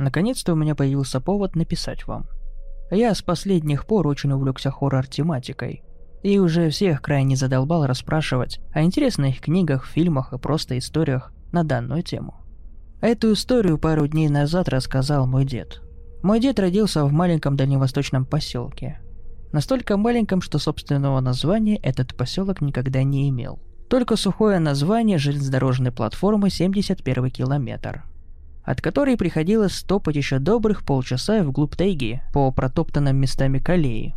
Наконец-то у меня появился повод написать вам. Я с последних пор очень увлекся хоррор-тематикой. И уже всех крайне задолбал расспрашивать о интересных книгах, фильмах и просто историях на данную тему. Эту историю пару дней назад рассказал мой дед. Мой дед родился в маленьком дальневосточном поселке. Настолько маленьком, что собственного названия этот поселок никогда не имел. Только сухое название железнодорожной платформы 71 километр – от которой приходилось топать еще добрых полчаса вглубь тайги по протоптанным местами колеи.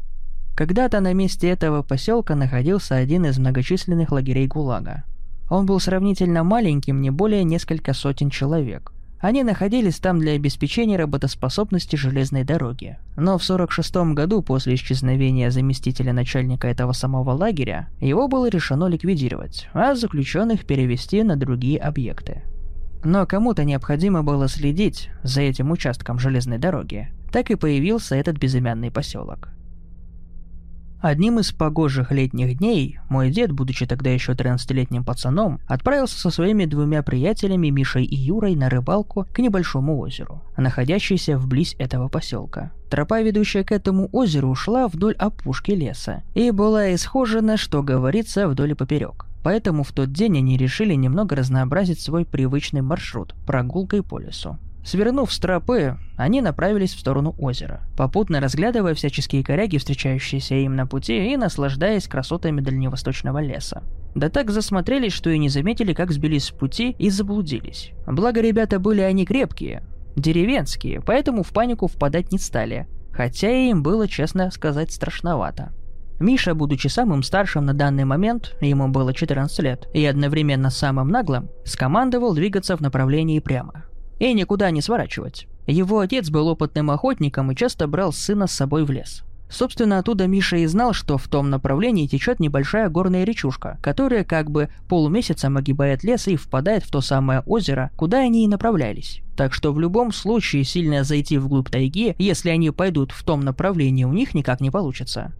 Когда-то на месте этого поселка находился один из многочисленных лагерей ГУЛАГа. Он был сравнительно маленьким, не более несколько сотен человек. Они находились там для обеспечения работоспособности железной дороги. Но в 46 году, после исчезновения заместителя начальника этого самого лагеря, его было решено ликвидировать, а заключенных перевести на другие объекты. Но кому-то необходимо было следить за этим участком железной дороги. Так и появился этот безымянный поселок. Одним из погожих летних дней мой дед, будучи тогда еще 13-летним пацаном, отправился со своими двумя приятелями Мишей и Юрой на рыбалку к небольшому озеру, находящейся вблизь этого поселка. Тропа, ведущая к этому озеру, ушла вдоль опушки леса и была исхожена, что говорится, вдоль и поперек. Поэтому в тот день они решили немного разнообразить свой привычный маршрут – прогулкой по лесу. Свернув с тропы, они направились в сторону озера, попутно разглядывая всяческие коряги, встречающиеся им на пути, и наслаждаясь красотами дальневосточного леса. Да так засмотрелись, что и не заметили, как сбились с пути и заблудились. Благо ребята были они крепкие, деревенские, поэтому в панику впадать не стали, хотя и им было, честно сказать, страшновато. Миша, будучи самым старшим на данный момент, ему было 14 лет, и одновременно самым наглым, скомандовал двигаться в направлении прямо. И никуда не сворачивать. Его отец был опытным охотником и часто брал сына с собой в лес. Собственно, оттуда Миша и знал, что в том направлении течет небольшая горная речушка, которая как бы полумесяцем огибает лес и впадает в то самое озеро, куда они и направлялись. Так что в любом случае сильно зайти вглубь тайги, если они пойдут в том направлении, у них никак не получится.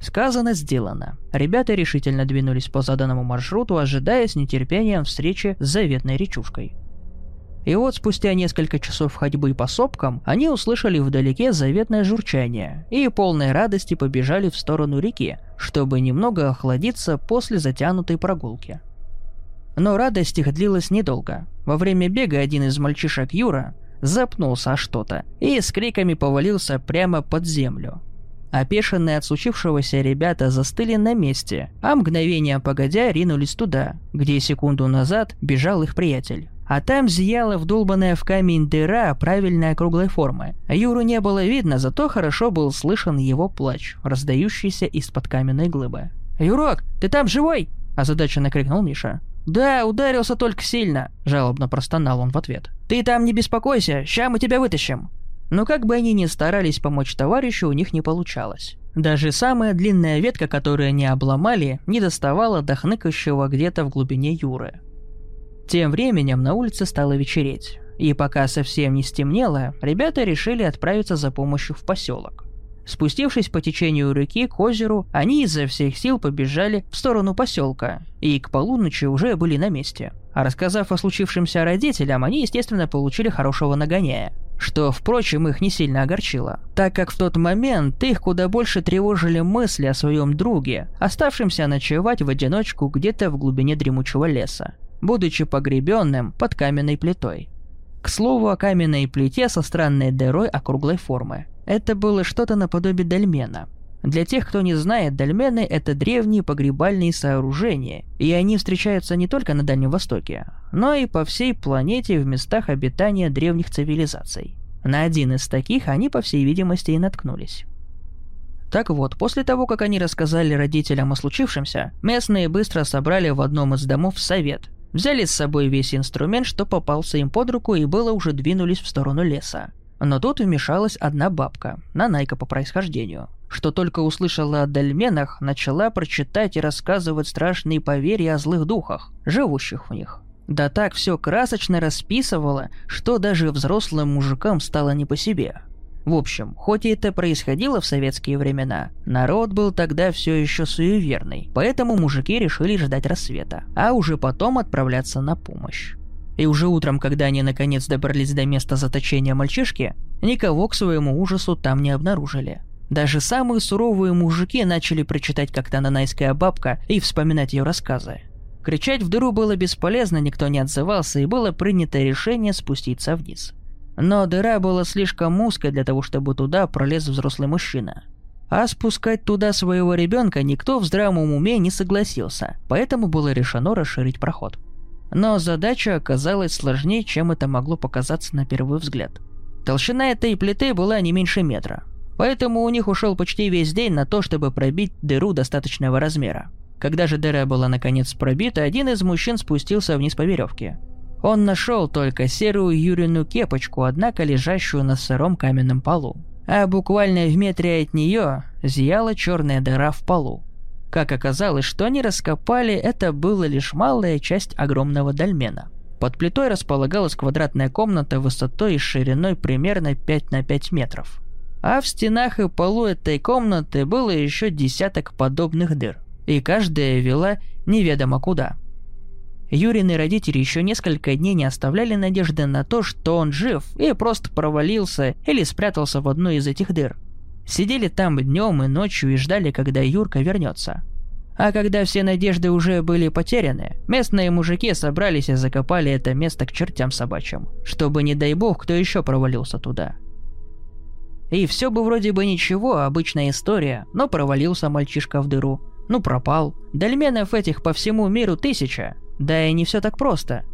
Сказано, сделано. Ребята решительно двинулись по заданному маршруту, ожидая с нетерпением встречи с заветной речушкой. И вот спустя несколько часов ходьбы по сопкам, они услышали вдалеке заветное журчание и полной радости побежали в сторону реки, чтобы немного охладиться после затянутой прогулки. Но радость их длилась недолго. Во время бега один из мальчишек Юра запнулся о что-то и с криками повалился прямо под землю. Опешенные от случившегося ребята застыли на месте, а мгновение погодя ринулись туда, где секунду назад бежал их приятель. А там зияла вдолбанная в камень дыра правильной округлой формы. Юру не было видно, зато хорошо был слышен его плач, раздающийся из-под каменной глыбы. «Юрок, ты там живой?» – озадаченно крикнул Миша. «Да, ударился только сильно», – жалобно простонал он в ответ. «Ты там не беспокойся, ща мы тебя вытащим». Но как бы они ни старались помочь товарищу, у них не получалось. Даже самая длинная ветка, которую они обломали, не доставала до хныкающего где-то в глубине Юры. Тем временем на улице стало вечереть, и пока совсем не стемнело, ребята решили отправиться за помощью в поселок. Спустившись по течению реки к озеру, они изо всех сил побежали в сторону поселка, и к полуночи уже были на месте. А рассказав о случившемся родителям, они, естественно, получили хорошего нагоняя что, впрочем, их не сильно огорчило, так как в тот момент их куда больше тревожили мысли о своем друге, оставшемся ночевать в одиночку где-то в глубине дремучего леса, будучи погребенным под каменной плитой. К слову о каменной плите со странной дырой округлой формы. Это было что-то наподобие дольмена – для тех, кто не знает, дольмены – это древние погребальные сооружения, и они встречаются не только на Дальнем Востоке, но и по всей планете в местах обитания древних цивилизаций. На один из таких они, по всей видимости, и наткнулись. Так вот, после того, как они рассказали родителям о случившемся, местные быстро собрали в одном из домов совет. Взяли с собой весь инструмент, что попался им под руку, и было уже двинулись в сторону леса. Но тут вмешалась одна бабка, нанайка по происхождению, что только услышала о дольменах, начала прочитать и рассказывать страшные поверья о злых духах, живущих в них. Да так все красочно расписывала, что даже взрослым мужикам стало не по себе. В общем, хоть и это происходило в советские времена, народ был тогда все еще суеверный, поэтому мужики решили ждать рассвета, а уже потом отправляться на помощь. И уже утром, когда они наконец добрались до места заточения мальчишки, никого к своему ужасу там не обнаружили. Даже самые суровые мужики начали прочитать как тананайская бабка и вспоминать ее рассказы. Кричать в дыру было бесполезно, никто не отзывался, и было принято решение спуститься вниз. Но дыра была слишком узкой для того, чтобы туда пролез взрослый мужчина. А спускать туда своего ребенка никто в здравом уме не согласился, поэтому было решено расширить проход. Но задача оказалась сложнее, чем это могло показаться на первый взгляд. Толщина этой плиты была не меньше метра, Поэтому у них ушел почти весь день на то, чтобы пробить дыру достаточного размера. Когда же дыра была наконец пробита, один из мужчин спустился вниз по веревке. Он нашел только серую Юрину кепочку, однако лежащую на сыром каменном полу. А буквально в метре от нее зияла черная дыра в полу. Как оказалось, что они раскопали, это была лишь малая часть огромного дольмена. Под плитой располагалась квадратная комната высотой и шириной примерно 5 на 5 метров. А в стенах и полу этой комнаты было еще десяток подобных дыр, и каждая вела неведомо куда. Юрины родители еще несколько дней не оставляли надежды на то, что он жив и просто провалился или спрятался в одной из этих дыр. Сидели там днем и ночью и ждали, когда Юрка вернется. А когда все надежды уже были потеряны, местные мужики собрались и закопали это место к чертям собачьим, чтобы, не дай бог, кто еще провалился туда – и все бы вроде бы ничего, обычная история, но провалился мальчишка в дыру. Ну пропал. Дольменов этих по всему миру тысяча. Да и не все так просто.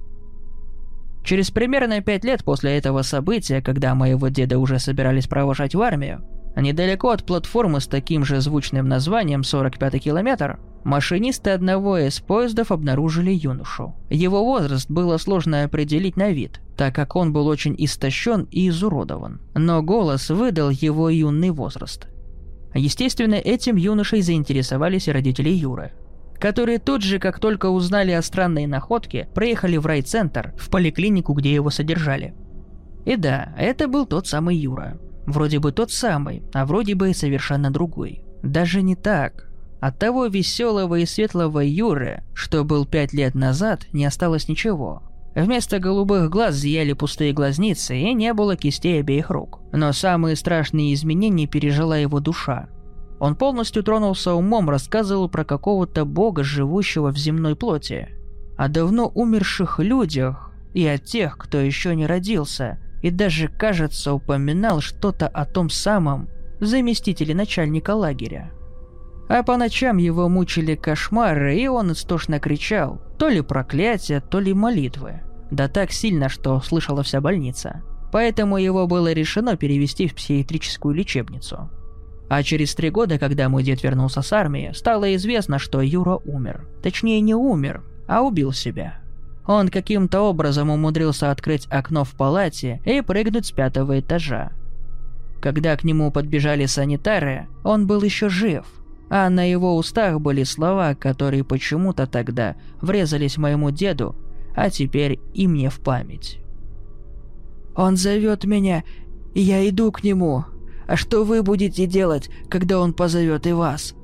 Через примерно пять лет после этого события, когда моего деда уже собирались провожать в армию, недалеко от платформы с таким же звучным названием 45-й километр, Машинисты одного из поездов обнаружили юношу. Его возраст было сложно определить на вид, так как он был очень истощен и изуродован. Но голос выдал его юный возраст. Естественно, этим юношей заинтересовались родители Юры, которые тут же, как только узнали о странной находке, проехали в райцентр, в поликлинику, где его содержали. И да, это был тот самый Юра. Вроде бы тот самый, а вроде бы совершенно другой. Даже не так. От того веселого и светлого Юры, что был пять лет назад, не осталось ничего. Вместо голубых глаз зияли пустые глазницы и не было кистей обеих рук. Но самые страшные изменения пережила его душа. Он полностью тронулся умом, рассказывал про какого-то бога, живущего в земной плоти. О давно умерших людях и о тех, кто еще не родился, и даже, кажется, упоминал что-то о том самом заместителе начальника лагеря. А по ночам его мучили кошмары, и он истошно кричал. То ли проклятие, то ли молитвы. Да так сильно, что слышала вся больница. Поэтому его было решено перевести в психиатрическую лечебницу. А через три года, когда мой дед вернулся с армии, стало известно, что Юра умер. Точнее, не умер, а убил себя. Он каким-то образом умудрился открыть окно в палате и прыгнуть с пятого этажа. Когда к нему подбежали санитары, он был еще жив – а на его устах были слова, которые почему-то тогда врезались моему деду, а теперь и мне в память. «Он зовет меня, и я иду к нему. А что вы будете делать, когда он позовет и вас?»